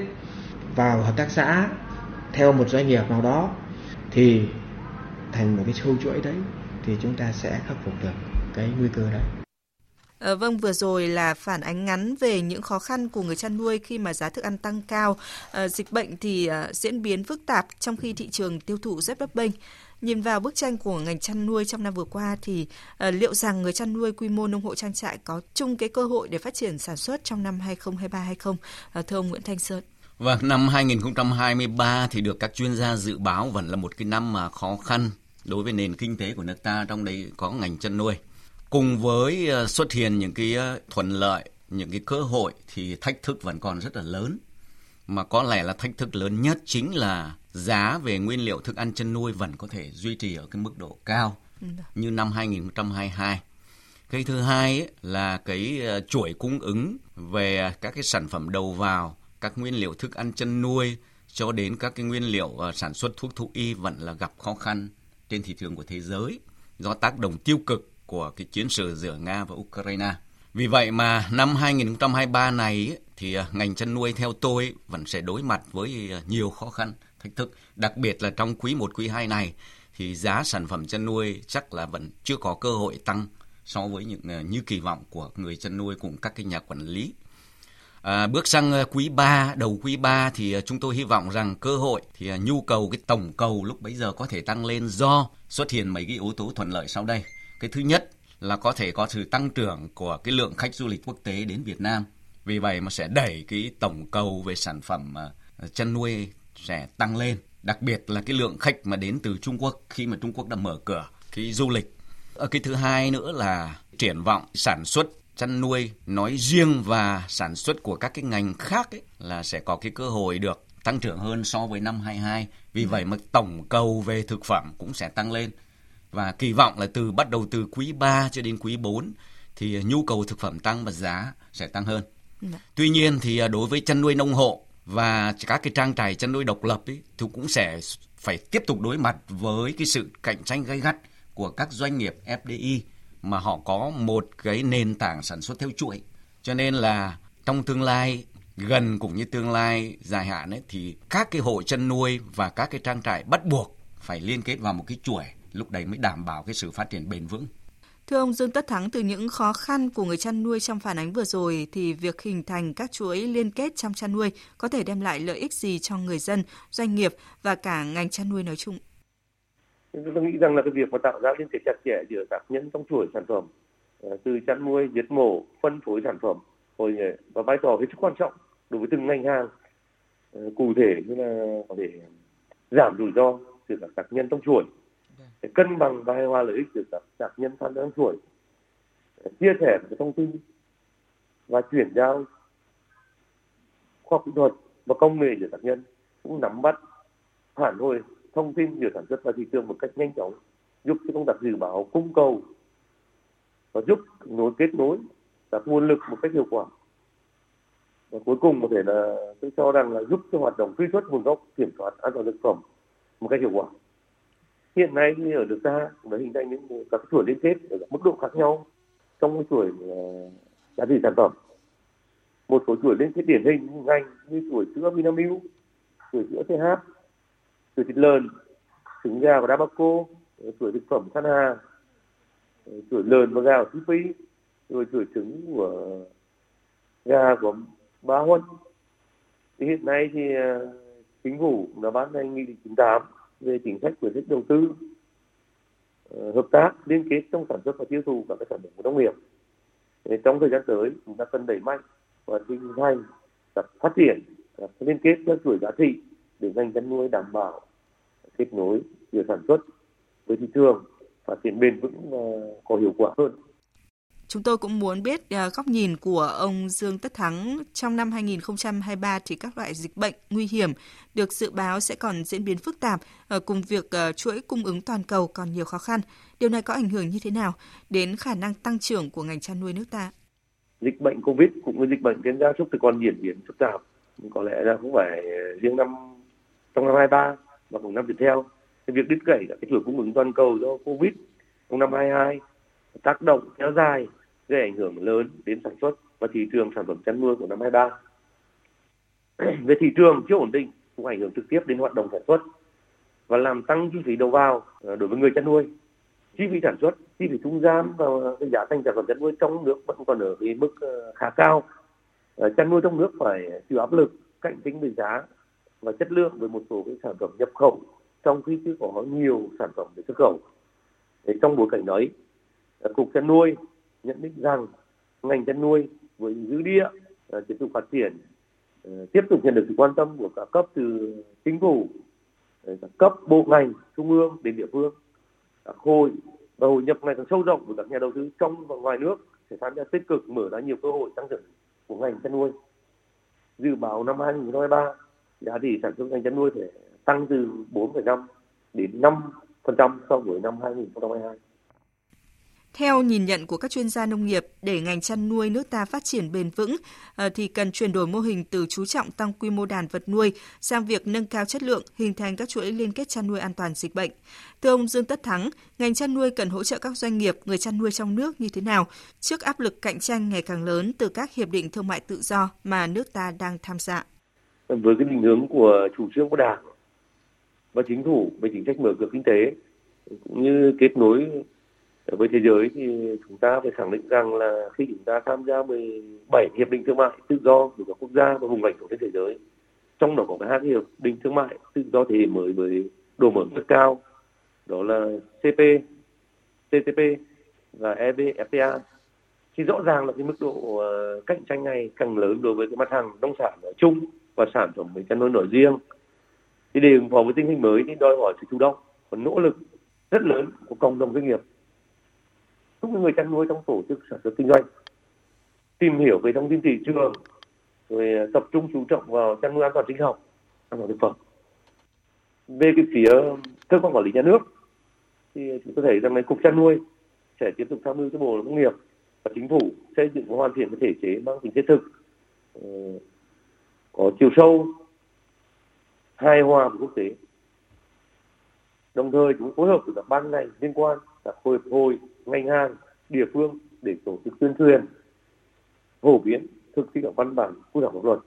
S8: vào hợp tác xã theo một doanh nghiệp nào đó thì thành một cái sâu chuỗi đấy thì chúng ta sẽ khắc phục được cái nguy cơ đấy.
S3: À, vâng, vừa rồi là phản ánh ngắn về những khó khăn của người chăn nuôi khi mà giá thức ăn tăng cao, à, dịch bệnh thì à, diễn biến phức tạp trong khi thị trường tiêu thụ rất bấp bênh. Nhìn vào bức tranh của ngành chăn nuôi trong năm vừa qua thì à, liệu rằng người chăn nuôi quy mô nông hộ trang trại có chung cái cơ hội để phát triển sản xuất trong năm 2023 hay không? À, thưa ông Nguyễn Thanh Sơn.
S5: và năm 2023 thì được các chuyên gia dự báo vẫn là một cái năm mà khó khăn đối với nền kinh tế của nước ta, trong đấy có ngành chăn nuôi cùng với ờ, xuất hiện những cái ờ, thuận lợi những cái cơ hội thì thách thức vẫn còn rất là lớn mà có lẽ là thách thức lớn nhất chính là giá về nguyên liệu thức ăn chăn nuôi vẫn có thể duy trì ở cái mức độ cao ừ. như năm 2022. Cái thứ hai ấy là cái ờ, chuỗi cung ứng về các cái sản phẩm đầu vào, các nguyên liệu thức ăn chăn nuôi cho đến các cái nguyên liệu sản xuất thuốc thú y vẫn là gặp khó khăn trên thị trường của thế giới do tác động tiêu cực của cái chiến sự giữa Nga và Ukraine. Vì vậy mà năm 2023 này thì à, ngành chăn nuôi theo tôi vẫn sẽ đối mặt với à, nhiều khó khăn, thách thức, đặc biệt là trong quý 1 quý 2 này thì giá sản phẩm chăn nuôi chắc là vẫn chưa có cơ hội tăng so với những à, như kỳ vọng của người chăn nuôi cùng các cái nhà quản lý. À, bước sang quý 3, đầu quý 3 thì chúng tôi hy vọng rằng cơ hội thì nhu cầu cái tổng cầu lúc bấy giờ có thể tăng lên do xuất hiện mấy cái yếu tố thuận lợi sau đây. Cái thứ nhất là có thể có sự tăng trưởng của cái lượng khách du lịch quốc tế đến Việt Nam. Vì vậy mà sẽ đẩy cái tổng cầu về sản phẩm à, chăn nuôi sẽ tăng lên. Đặc biệt là cái lượng khách mà đến từ Trung Quốc khi mà Trung Quốc đã mở cửa cái du lịch. Ở cái thứ hai nữa là triển vọng sản xuất chăn nuôi nói riêng và sản xuất của các cái ngành khác ấy, là sẽ có cái cơ hội được tăng trưởng hơn so với năm 22. Vì vậy mà tổng cầu về thực phẩm cũng sẽ tăng lên. Và kỳ vọng là từ bắt đầu từ quý 3 cho đến quý 4 thì nhu cầu thực phẩm tăng và giá sẽ tăng hơn. Dạ. Tuy nhiên thì à, đối với chăn nuôi nông hộ và các cái trang trại chăn nuôi độc lập ấy, thì cũng sẽ phải tiếp tục đối mặt với cái sự cạnh tranh gay gắt của các doanh nghiệp FDI mà họ có một cái nền tảng sản xuất theo chuỗi. Cho nên là trong tương lai gần cũng như tương lai dài hạn ấy thì các cái hộ chăn nuôi và các cái trang trại bắt buộc phải liên kết vào một cái chuỗi lúc đấy mới đảm bảo cái sự phát triển bền vững.
S3: Thưa ông Dương Tất Thắng, từ những khó khăn của người chăn nuôi trong phản ánh vừa rồi thì việc hình thành các chuỗi liên kết trong chăn nuôi có thể đem lại lợi ích gì cho người dân, doanh nghiệp và cả ngành chăn nuôi nói chung?
S4: Tôi nghĩ rằng là cái việc mà tạo ra liên kết chặt chẽ giữa các nhân trong chuỗi sản phẩm ờ, từ chăn nuôi, giết mổ, phân phối sản phẩm hồi và vai trò hết sức quan trọng đối với từng ngành hàng ờ, cụ thể như là có thể giảm rủi ro từ các tác nhân trong chuỗi để cân bằng và hài hòa lợi ích giữa các tác nhân tham gia chuỗi chia sẻ cái thông tin và chuyển giao khoa học kỹ thuật và công nghệ giữa tác nhân, cũng nắm bắt, phản hồi thông tin giữa sản xuất và thị trường một cách nhanh chóng, giúp cho công tác dự báo, cung cầu và giúp nối kết nối các nguồn lực một cách hiệu quả. Và cuối cùng có thể là tôi cho rằng là giúp cho hoạt động truy xuất nguồn gốc, kiểm soát an toàn thực phẩm một cách hiệu quả hiện nay thì ở nước ta cũng đã hình thành những các chuỗi liên kết ở mức độ khác nhau trong cái chuỗi ờ, giá trị sản phẩm. Một số chuỗi liên kết điển hình ngành như chuỗi sữa Vinamilk, chuỗi sữa CH chuỗi thịt lợn, trứng gà của Dabaco, chuỗi thực phẩm San Hà ờ, chuỗi lợn và gà của Phi rồi chuỗi trứng của gà của Ba Huân thì hiện nay thì ờ, chính phủ đã ban hành nghị định 98 về chính sách khuyến khích đầu tư ờ, hợp tác, liên kết trong sản xuất và tiêu thụ các cái sản phẩm của nông nghiệp. Trong thời gian tới, chúng ta cần đẩy mạnh và hình thành các phát triển, các liên kết các chuỗi giá trị để ngành chăn nuôi đảm bảo kết nối giữa sản xuất với thị trường, phát triển bền vững và có hiệu quả hơn.
S3: Chúng tôi cũng muốn biết à, góc nhìn của ông Dương Tất Thắng trong năm 2023 thì các loại dịch bệnh nguy hiểm được dự báo sẽ còn diễn biến phức tạp à, cùng việc à, chuỗi cung ứng toàn cầu còn nhiều khó khăn. Điều này có ảnh hưởng như thế nào đến khả năng tăng trưởng của ngành chăn nuôi nước ta?
S4: Dịch bệnh Covid cũng như dịch bệnh trên gia súc thì còn diễn biến phức tạp. Có lẽ là không phải riêng năm, trong năm 23 mà cũng năm tiếp theo. Thì việc đứt gãy các cái chuỗi cung ứng toàn cầu do Covid trong năm 22 tác động kéo dài gây ảnh hưởng lớn đến sản xuất và thị trường sản phẩm chăn nuôi của năm 23. Về thị trường chưa ổn định cũng ảnh hưởng trực tiếp đến hoạt động sản xuất và làm tăng chi phí đầu vào ờ, đối với người chăn nuôi. Chi phí sản xuất, chi phí trung gian và cái giá thành sản phẩm chăn nuôi trong nước vẫn còn ở cái mức ờ, khá cao. Ờ, chăn nuôi trong nước phải chịu áp lực cạnh tranh về giá và chất lượng với một số cái sản phẩm nhập khẩu trong khi chưa có nhiều sản phẩm để xuất khẩu. Để trong bối cảnh đấy, cục chăn nuôi nhận định rằng ngành chăn nuôi với dư địa ờ, tiếp tục phát triển ờ, tiếp tục nhận được sự quan tâm của các cấp từ chính phủ ờ, các cấp bộ ngành trung ương đến địa phương các hội và hội nhập ngày càng sâu rộng của các nhà đầu tư trong và ngoài nước sẽ tham gia tích cực mở ra nhiều cơ hội tăng trưởng của ngành chăn nuôi dự báo năm 2023 giá trị sản xuất ngành chăn nuôi sẽ tăng từ 4,5 đến 5% so với năm 2022.
S3: Theo nhìn nhận của các chuyên gia nông nghiệp, để ngành chăn nuôi nước ta phát triển bền vững ờ, thì cần chuyển đổi mô hình từ chú trọng tăng quy mô đàn vật nuôi sang việc nâng cao chất lượng, hình thành các chuỗi liên kết chăn nuôi an toàn dịch bệnh. Thưa ông Dương Tất Thắng, ngành chăn nuôi cần hỗ trợ các doanh nghiệp, người chăn nuôi trong nước như thế nào trước áp lực cạnh tranh ngày càng lớn từ các hiệp định thương mại tự do mà nước ta đang tham gia?
S4: Với cái định hướng của chủ trương của Đảng và chính phủ về chính sách mở cửa kinh tế cũng như kết nối với thế giới thì chúng ta phải khẳng định rằng là khi chúng ta tham gia 17 hiệp định thương mại tự do của các quốc gia và vùng lãnh thổ trên thế giới trong đó có hai hiệp định thương mại tự do thế hệ mới với độ mở rất cao đó là CP, TTP và EVFTA thì rõ ràng là cái mức độ ờ, cạnh tranh này càng lớn đối với cái mặt hàng nông sản nói chung và sản phẩm về chăn nuôi nói riêng. Thì để ứng phó với tình hình mới thì đòi hỏi sự chủ động và nỗ lực rất lớn của cộng đồng doanh nghiệp giúp người chăn nuôi trong tổ chức sản xuất kinh doanh, tìm hiểu về thông tin thị trường, rồi ờ, tập trung chú trọng vào chăn nuôi an toàn sinh học, an toàn thực phẩm. Về cái phía ờ, cơ quan quản lý nhà nước thì chúng tôi thấy rằng là cục chăn nuôi sẽ tiếp tục tham mưu cho bộ nông nghiệp và chính phủ xây dựng và hoàn thiện cái thể chế mang tính thiết thực ờ, có chiều sâu, hài hòa với quốc tế đồng thời chúng phối hợp với các ban ngành liên quan các hội hội ngành hàng địa phương để tổ chức tuyên truyền, phổ biến thực thi các văn bản quy định pháp luật,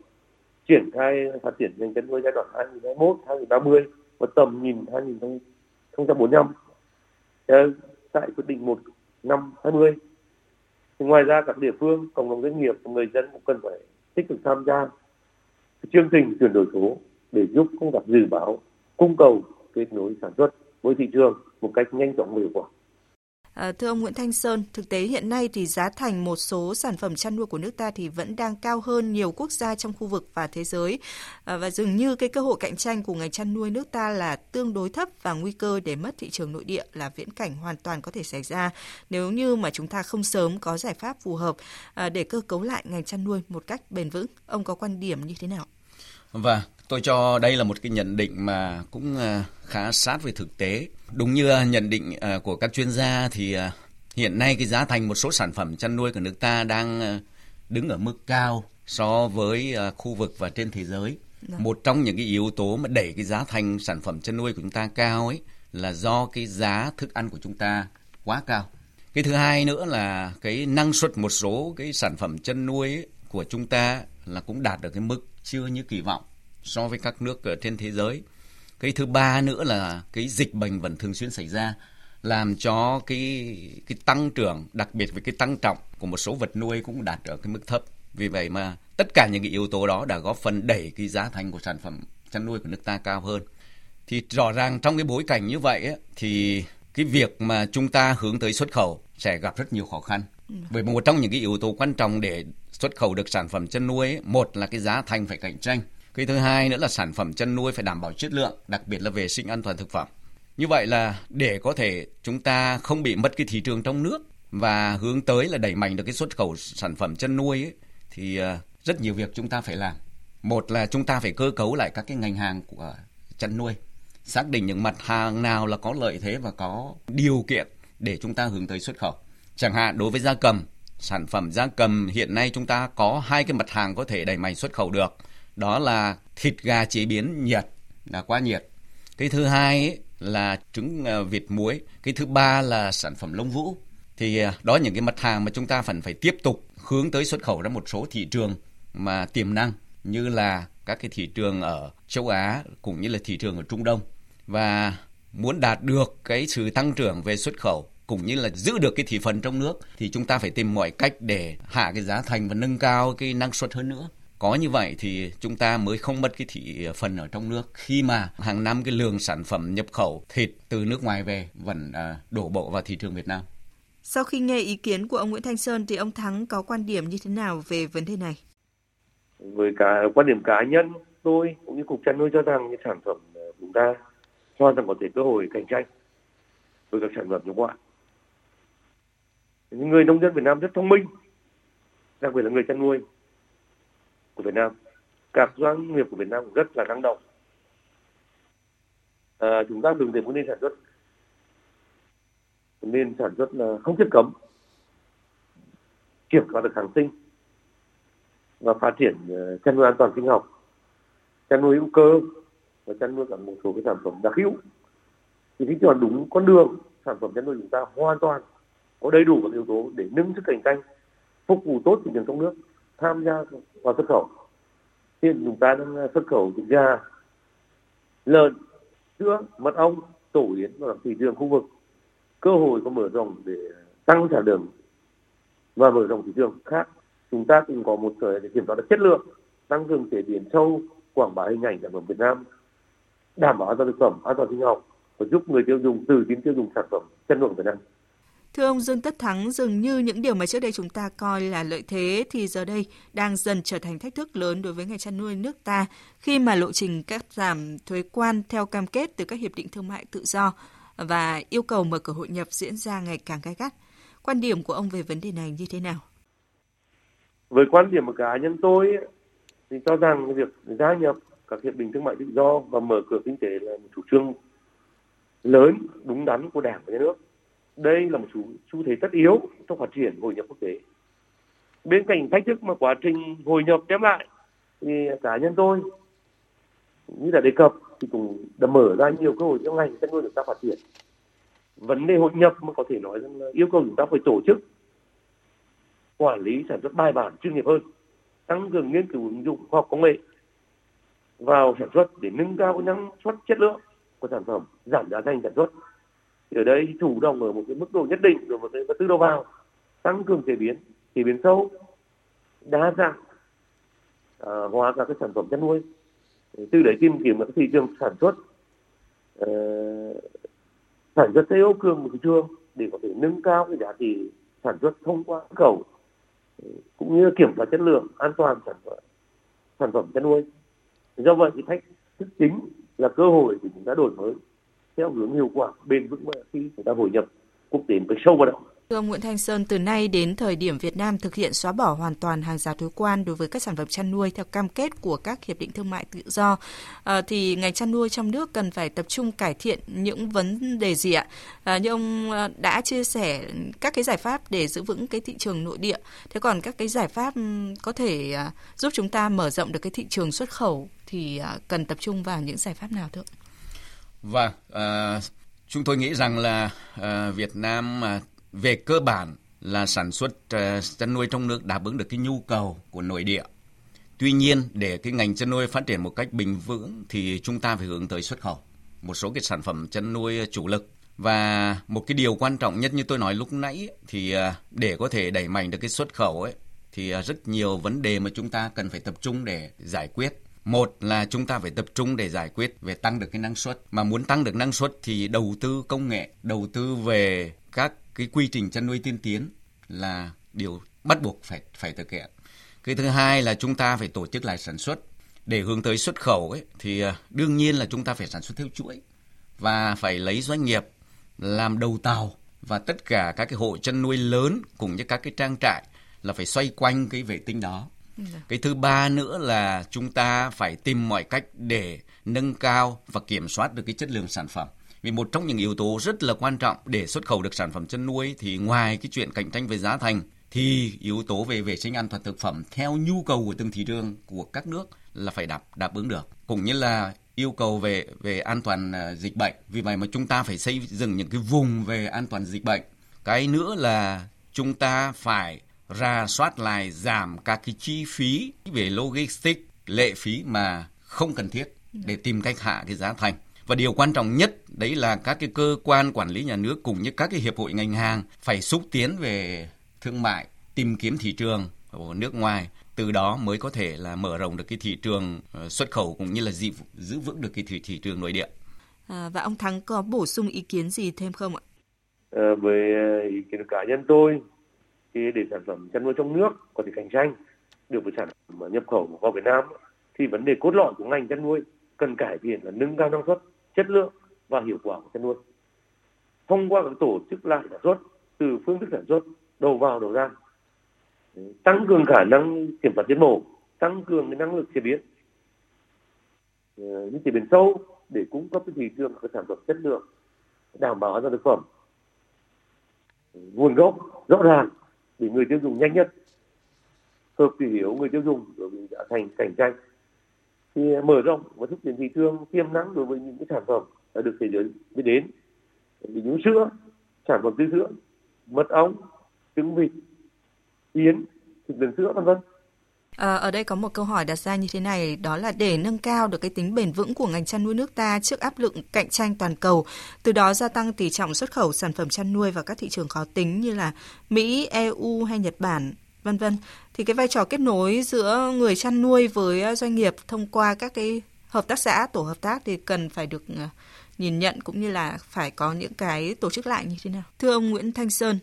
S4: triển khai phát triển ngành chăn nuôi giai đoạn 2021 2030 và tầm nhìn 2045 tại quyết định 1 năm 20 thì ngoài ra các địa phương, cộng đồng doanh nghiệp và người dân cũng cần phải tích cực tham gia chương trình chuyển đổi số để giúp công tác dự báo, cung cầu kết nối sản xuất với thị trường một cách nhanh chóng và hiệu quả.
S3: À, thưa ông Nguyễn Thanh Sơn, thực tế hiện nay thì giá thành một số sản phẩm chăn nuôi của nước ta thì vẫn đang cao hơn nhiều quốc gia trong khu vực và thế giới à, và dường như cái cơ hội cạnh tranh của ngành chăn nuôi nước ta là tương đối thấp và nguy cơ để mất thị trường nội địa là viễn cảnh hoàn toàn có thể xảy ra nếu như mà chúng ta không sớm có giải pháp phù hợp à, để cơ cấu lại ngành chăn nuôi một cách bền vững. Ông có quan điểm như thế nào?
S5: Vâng, tôi cho đây là một cái nhận định mà cũng à, khá sát với thực tế. Đúng như à, nhận định à, của các chuyên gia thì hiện nay cái giá thành một số sản phẩm chăn nuôi của nước ta đang đứng ở mức cao so với khu vực và trên thế giới. Được. Vâng. Một trong những cái yếu tố mà đẩy cái giá thành sản phẩm chăn nuôi của chúng ta cao ấy là do cái giá thức ăn của chúng ta quá cao. Cái thứ hai nữa là cái năng suất một số cái sản phẩm chăn nuôi ấy, của chúng ta là cũng đạt được cái mức chưa như kỳ vọng so với các nước ở trên thế giới. Cái thứ ba nữa là cái dịch bệnh vẫn thường xuyên xảy ra làm cho cái cái tăng trưởng đặc biệt với cái tăng trọng của một số vật nuôi cũng đạt ở cái mức thấp. Vì vậy mà tất cả những cái yếu tố đó đã góp phần đẩy cái giá thành của sản phẩm chăn nuôi của nước ta cao hơn. Thì rõ ràng trong cái bối cảnh như vậy ấy, thì cái việc mà chúng ta hướng tới xuất khẩu sẽ gặp rất nhiều khó khăn. Ừ. Bởi một trong những cái yếu tố quan trọng để xuất khẩu được sản phẩm chăn nuôi ấy, một là cái giá thành phải cạnh tranh. Cái thứ hai nữa là sản phẩm chăn nuôi phải đảm bảo chất lượng đặc biệt là vệ sinh an toàn thực phẩm. Như vậy là để có thể chúng ta không bị mất cái thị trường trong nước và hướng tới là đẩy mạnh được cái xuất khẩu sản phẩm chăn nuôi ấy, thì ờ, rất nhiều việc chúng ta phải làm. Một là chúng ta phải cơ cấu lại các cái ngành hàng của chăn nuôi xác định những mặt hàng nào là có lợi thế và có điều kiện để chúng ta hướng tới xuất khẩu. Chẳng hạn đối với gia cầm sản phẩm gia cầm hiện nay chúng ta có hai cái mặt hàng có thể đẩy mạnh xuất khẩu được. Đó là thịt gà chế biến nhiệt là quá nhiệt. Cái thứ hai ấy là trứng ờ, vịt muối. Cái thứ ba là sản phẩm lông vũ. Thì ờ, đó những cái mặt hàng mà chúng ta phải phải tiếp tục hướng tới xuất khẩu ra một số thị trường mà tiềm năng như là các cái thị trường ở châu Á cũng như là thị trường ở Trung Đông. Và muốn đạt được cái sự tăng trưởng về xuất khẩu cũng như là giữ được cái thị phần trong nước thì chúng ta phải tìm mọi cách để hạ cái giá thành và nâng cao cái năng suất hơn nữa có như vậy thì chúng ta mới không mất cái thị phần ở trong nước khi mà hàng năm cái lượng sản phẩm nhập khẩu thịt từ nước ngoài về vẫn à, đổ bộ vào thị trường Việt Nam.
S3: Sau khi nghe ý kiến của ông Nguyễn Thanh Sơn thì ông Thắng có quan điểm như thế nào về vấn đề này?
S4: Với cả quan điểm cá nhân tôi cũng như cục chăn nuôi cho rằng những sản phẩm chúng ta hoàn toàn có thể cơ hội cạnh tranh với các sản phẩm nước ngoài. Những người nông dân Việt Nam rất thông minh, đặc biệt là người chăn nuôi của Việt Nam. Các doanh nghiệp của Việt Nam rất là năng động. À, chúng ta đừng để muốn nên sản xuất nên sản xuất là không chất cấm kiểm soát được kháng sinh và phát triển à, chăn nuôi an toàn sinh học chăn nuôi hữu cơ và chăn nuôi cả một số cái sản phẩm đặc hữu. Thì khi chọn đúng con đường sản phẩm chăn nuôi chúng ta hoàn toàn có đầy đủ các yếu tố để nâng sức cạnh tranh, phục vụ tốt thị trường trong nước, tham gia vào xuất khẩu. Hiện chúng ta đang à, xuất khẩu thịt gà, lợn, sữa, mật ong tổ yến vào thị trường khu vực. Cơ hội có mở rộng để tăng sản lượng và mở rộng thị trường khác. Chúng ta cũng có một thời để kiểm soát được chất lượng, tăng cường chế biến sâu, quảng bá hình ảnh sản phẩm Việt Nam, đảm bảo an toàn thực phẩm, an toàn sinh học và giúp người tiêu dùng từ tin tiêu dùng sản phẩm chất lượng Việt Nam.
S3: Thưa ông Dương Tất Thắng, dường như những điều mà trước đây chúng ta coi là lợi thế thì giờ đây đang dần trở thành thách thức lớn đối với ngành chăn nuôi nước ta khi mà lộ trình cắt giảm thuế quan theo cam kết từ các hiệp định thương mại tự do và yêu cầu mở cửa hội nhập diễn ra ngày càng gai gắt. Quan điểm của ông về vấn đề này như thế nào?
S4: Với quan điểm của cá nhân tôi thì cho rằng việc gia nhập các hiệp định thương mại tự do và mở cửa kinh tế là một chủ trương lớn đúng đắn của đảng và nhà nước đây là một xu, xu thế tất yếu trong phát triển hội nhập quốc tế. Bên cạnh thách thức mà quá trình hội nhập đem lại thì cá nhân tôi như đã đề cập thì cũng đã mở ra nhiều cơ hội cho ngành chăn nuôi chúng ta phát triển. Vấn đề hội nhập mà có thể nói rằng là yêu cầu chúng ta phải tổ chức quản lý sản xuất bài bản chuyên nghiệp hơn tăng cường nghiên cứu ứng dụng khoa học công nghệ vào sản xuất để nâng cao năng suất chất lượng của sản phẩm giảm giá thành sản xuất thì ở đây chủ động ở một cái mức độ nhất định rồi một cái vật tư đầu vào tăng cường chế biến chế biến sâu đa dạng à, hóa các cái sản phẩm chăn nuôi. Từ đấy tìm kiếm một cái thị trường sản xuất uh, sản xuất theo cường một thị trường để có thể nâng cao cái giá trị sản xuất thông qua khẩu ừ, cũng như kiểm soát chất lượng an toàn sản phẩm sản phẩm chăn nuôi. Do vậy thì thách thức chính là cơ hội để chúng ta đổi mới theo hướng hiệu quả bền vững khi chúng ta hội nhập quốc tế một sâu vào đó
S3: Thưa ông Nguyễn Thanh Sơn, từ nay đến thời điểm Việt Nam thực hiện xóa bỏ hoàn toàn hàng rào thuế quan đối với các sản phẩm chăn nuôi theo cam kết của các hiệp định thương mại tự do, ờ, thì ngành chăn nuôi trong nước cần phải tập trung cải thiện những vấn đề gì ạ? Ờ, như ông ờ, đã chia sẻ các cái giải pháp để giữ vững cái thị trường nội địa. Thế còn các cái giải pháp có thể giúp chúng ta mở rộng được cái thị trường xuất khẩu thì cần tập trung vào những giải pháp nào thưa?
S5: Vâng, à, chúng tôi nghĩ rằng là à, Việt Nam mà về cơ bản là sản xuất uh, chăn nuôi trong nước đáp ứng được cái nhu cầu của nội địa. Tuy nhiên để cái ngành chăn nuôi phát triển một cách bình vững thì chúng ta phải hướng tới xuất khẩu một số cái sản phẩm chăn nuôi chủ lực và một cái điều quan trọng nhất như tôi nói lúc nãy thì để có thể đẩy mạnh được cái xuất khẩu ấy thì rất nhiều vấn đề mà chúng ta cần phải tập trung để giải quyết. Một là chúng ta phải tập trung để giải quyết về tăng được cái năng suất. Mà muốn tăng được năng suất thì đầu tư công nghệ, đầu tư về các cái quy trình chăn nuôi tiên tiến là điều bắt buộc phải phải thực hiện. Cái thứ hai là chúng ta phải tổ chức lại sản xuất để hướng tới xuất khẩu ấy thì à, đương nhiên là chúng ta phải sản xuất theo chuỗi và phải lấy doanh nghiệp làm đầu tàu và tất cả các cái hộ chăn nuôi lớn cùng với các cái trang trại là phải xoay quanh cái vệ tinh đó. Dạ. Cái thứ ba nữa là chúng ta phải tìm mọi cách để nâng cao và kiểm soát được cái chất lượng sản phẩm. Vì một trong những yếu tố rất là quan trọng để xuất khẩu được sản phẩm chăn nuôi thì ngoài cái chuyện cạnh tranh về giá thành thì yếu tố về vệ sinh an toàn thực phẩm theo nhu cầu của từng thị trường của các nước là phải đáp đáp ứng được. Cũng như là yêu cầu về về an toàn à, dịch bệnh. Vì vậy mà chúng ta phải xây dựng những cái vùng về an toàn dịch bệnh. Cái nữa là chúng ta phải ra soát lại giảm các cái chi phí về logistics, lệ phí mà không cần thiết để tìm cách hạ cái giá thành. Và điều quan trọng nhất đấy là các cái cơ quan quản lý nhà nước cùng với các cái hiệp hội ngành hàng phải xúc tiến về thương mại, tìm kiếm thị trường ở nước ngoài từ đó mới có thể là mở rộng được cái thị trường ờ, xuất khẩu cũng như là giữ, giữ vững được cái thị, thị trường nội địa.
S3: À, và ông Thắng có bổ sung ý kiến gì thêm không ạ?
S4: À, về ý kiến cá nhân tôi thì để sản phẩm chăn nuôi trong nước có thể cạnh tranh được với sản phẩm nhập khẩu vào Việt Nam thì vấn đề cốt lõi của ngành chăn nuôi cần cải thiện là nâng cao năng suất, chất lượng và hiệu quả của chăn nuôi. Thông qua các tổ chức lại sản xuất từ phương thức sản xuất đầu vào đầu ra, tăng cường khả năng kiểm soát giết mổ, tăng cường cái năng lực chế biến, ờ, những chế biến sâu để cung cấp cái thị trường các sản phẩm chất lượng đảm bảo an toàn thực phẩm nguồn gốc rõ ràng để người tiêu dùng nhanh nhất. Hợp thị hiếu người tiêu dùng đối với giá thành cạnh tranh. Thì mở rộng và thúc đẩy thị trường, tiềm năng đối với những cái sản phẩm đã được thế giới biết đến. Ví dụ sữa, sản phẩm từ sữa, mật ong, trứng vịt, yến, thịt lợn sữa, vân vân.
S3: À, ở đây có một câu hỏi đặt ra như thế này, đó là để nâng cao được cái tính bền vững của ngành chăn nuôi nước ta trước áp lực cạnh tranh toàn cầu, từ đó gia tăng tỷ trọng xuất khẩu sản phẩm chăn nuôi vào các thị trường khó tính như là Mỹ, EU hay Nhật Bản, vân vân. Thì cái vai trò kết nối giữa người chăn nuôi với à, doanh nghiệp thông qua các cái hợp tác xã, tổ hợp tác thì cần phải được à, nhìn nhận cũng như là phải có những cái tổ chức lại như thế nào. Thưa ông Nguyễn Thanh Sơn,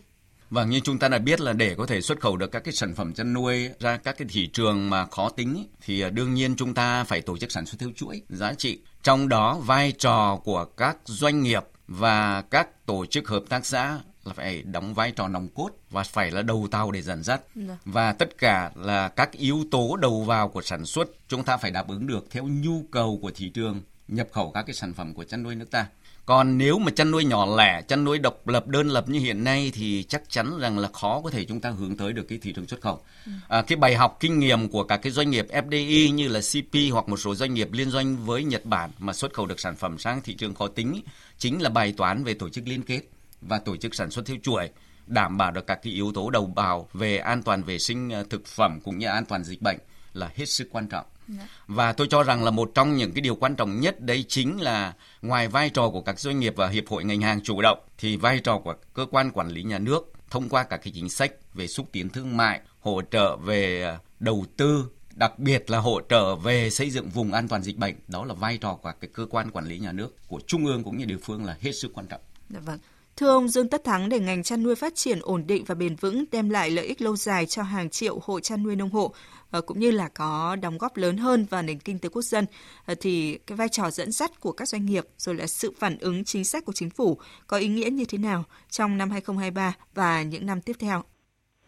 S5: Vâng, như chúng ta đã biết là để có thể xuất khẩu được các cái sản phẩm chăn nuôi ra các cái thị trường mà khó tính thì à, đương nhiên chúng ta phải tổ chức sản xuất theo chuỗi giá trị. Trong đó vai trò của các doanh nghiệp và các tổ chức hợp tác xã là phải đóng vai trò nòng cốt và phải là đầu tàu để dẫn dắt dạ. và tất cả là các yếu tố đầu vào của sản xuất chúng ta phải đáp ứng được theo nhu cầu của thị trường nhập khẩu các cái sản phẩm của chăn nuôi nước ta còn nếu mà chăn nuôi nhỏ lẻ chăn nuôi độc lập đơn lập như hiện nay thì chắc chắn rằng là khó có thể chúng ta hướng tới được cái thị trường xuất khẩu ừ. à, cái bài học kinh nghiệm của các cái doanh nghiệp FDI như là CP hoặc một số doanh nghiệp liên doanh với Nhật Bản mà xuất khẩu được sản phẩm sang thị trường khó tính chính là bài toán về tổ chức liên kết và tổ chức sản xuất theo chuỗi đảm bảo được các cái yếu tố đầu vào về an toàn vệ sinh à, thực phẩm cũng như an toàn dịch bệnh là hết sức quan trọng. Dạ. Và tôi cho rằng là một trong những cái điều quan trọng nhất đấy chính là ngoài vai trò của các doanh nghiệp và hiệp hội ngành hàng chủ động thì vai trò của cơ quan quản lý nhà nước thông qua các cái chính sách về xúc tiến thương mại, hỗ trợ về à, đầu tư, đặc biệt là hỗ trợ về xây dựng vùng an toàn dịch bệnh, đó là vai trò của cái cơ quan quản lý nhà nước của trung ương cũng như địa phương là hết sức quan trọng.
S3: Dạ vâng. Thưa ông Dương Tất Thắng, để ngành chăn nuôi phát triển ổn định và bền vững đem lại lợi ích lâu dài cho hàng triệu hộ chăn nuôi nông hộ, ờ, Ờ, cũng như là có đóng góp lớn hơn vào nền kinh tế quốc dân, ờ, thì cái vai trò dẫn dắt của các doanh nghiệp rồi là sự phản ứng chính sách của chính phủ có ý nghĩa như thế nào trong năm 2023 và những năm tiếp theo?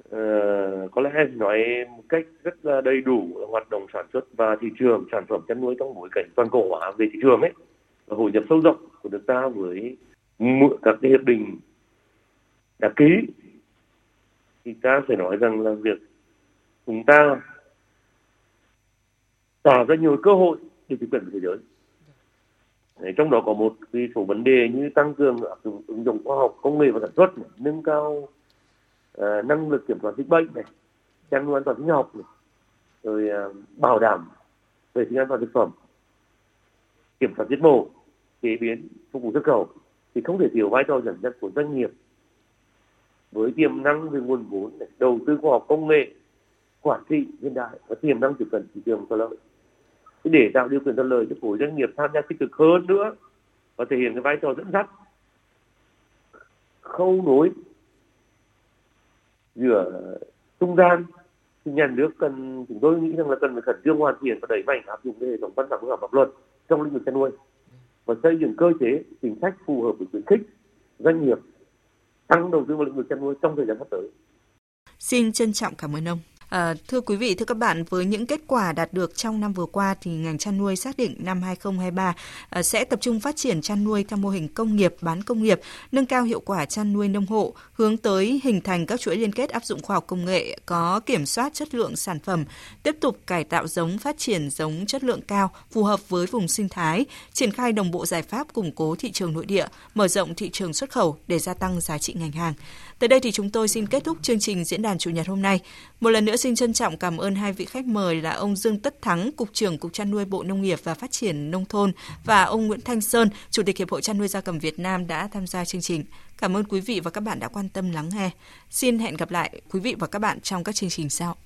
S4: Ờ, có lẽ nói một cách rất là đầy đủ hoạt động sản xuất và thị trường sản phẩm chăn nuôi trong bối cảnh toàn cầu hóa về thị trường ấy và hội nhập sâu rộng của nước ta với các cái hiệp định đã ký thì ta phải nói rằng là việc chúng ta tạo ra nhiều cơ hội để tiếp cận với thế giới. Đấy, trong đó có một cái số vấn đề như tăng cường áp dụng ứng dụng khoa học công nghệ và sản xuất, này, nâng cao uh, năng lực kiểm soát dịch bệnh này, chăn nuôi an toàn sinh học này, rồi uh, bảo đảm vệ sinh an toàn thực phẩm, kiểm soát giết mổ, chế biến, phục vụ xuất khẩu thì không thể thiếu vai trò dẫn dắt của doanh nghiệp với tiềm năng về nguồn vốn này, đầu tư khoa học công nghệ quản trị hiện đại và tiềm năng tiếp cận thị trường có lợi để tạo điều kiện thuận lợi cho khối doanh nghiệp tham gia tích cực hơn nữa và thể hiện cái vai trò dẫn dắt, khâu nối giữa trung gian thì nhà nước cần, chúng tôi nghĩ rằng là cần phải khẩn trương hoàn thiện và đẩy mạnh áp dụng hệ thống văn bản quy phạm pháp luật trong lĩnh vực chăn nuôi và xây dựng cơ chế chính sách phù hợp với khuyến khích doanh nghiệp tăng đầu tư vào lĩnh vực chăn nuôi trong thời gian sắp tới.
S3: Xin trân trọng cảm ơn ông. À, thưa quý vị, thưa các bạn, với những kết quả đạt được trong năm vừa qua thì ngành chăn nuôi xác định năm 2023 à, sẽ tập trung phát triển chăn nuôi theo mô hình công nghiệp, bán công nghiệp, nâng cao hiệu quả chăn nuôi nông hộ, hướng tới hình thành các chuỗi liên kết áp dụng khoa học công nghệ có kiểm soát chất lượng sản phẩm, tiếp tục cải tạo giống phát triển giống chất lượng cao phù hợp với vùng sinh thái, triển khai đồng bộ giải pháp củng cố thị trường nội địa, mở rộng thị trường xuất khẩu để gia tăng giá trị ngành hàng. Tới đây thì chúng tôi xin kết thúc chương trình diễn đàn chủ nhật hôm nay. Một lần nữa xin trân trọng cảm ơn hai vị khách mời là ông Dương Tất Thắng, Cục trưởng Cục Chăn nuôi Bộ Nông nghiệp và Phát triển Nông thôn và ông Nguyễn Thanh Sơn, Chủ tịch Hiệp hội Chăn nuôi gia cầm Việt Nam đã tham gia chương trình. Cảm ơn quý vị và các bạn đã quan tâm lắng nghe. Xin hẹn gặp lại quý vị và các bạn trong các chương trình sau.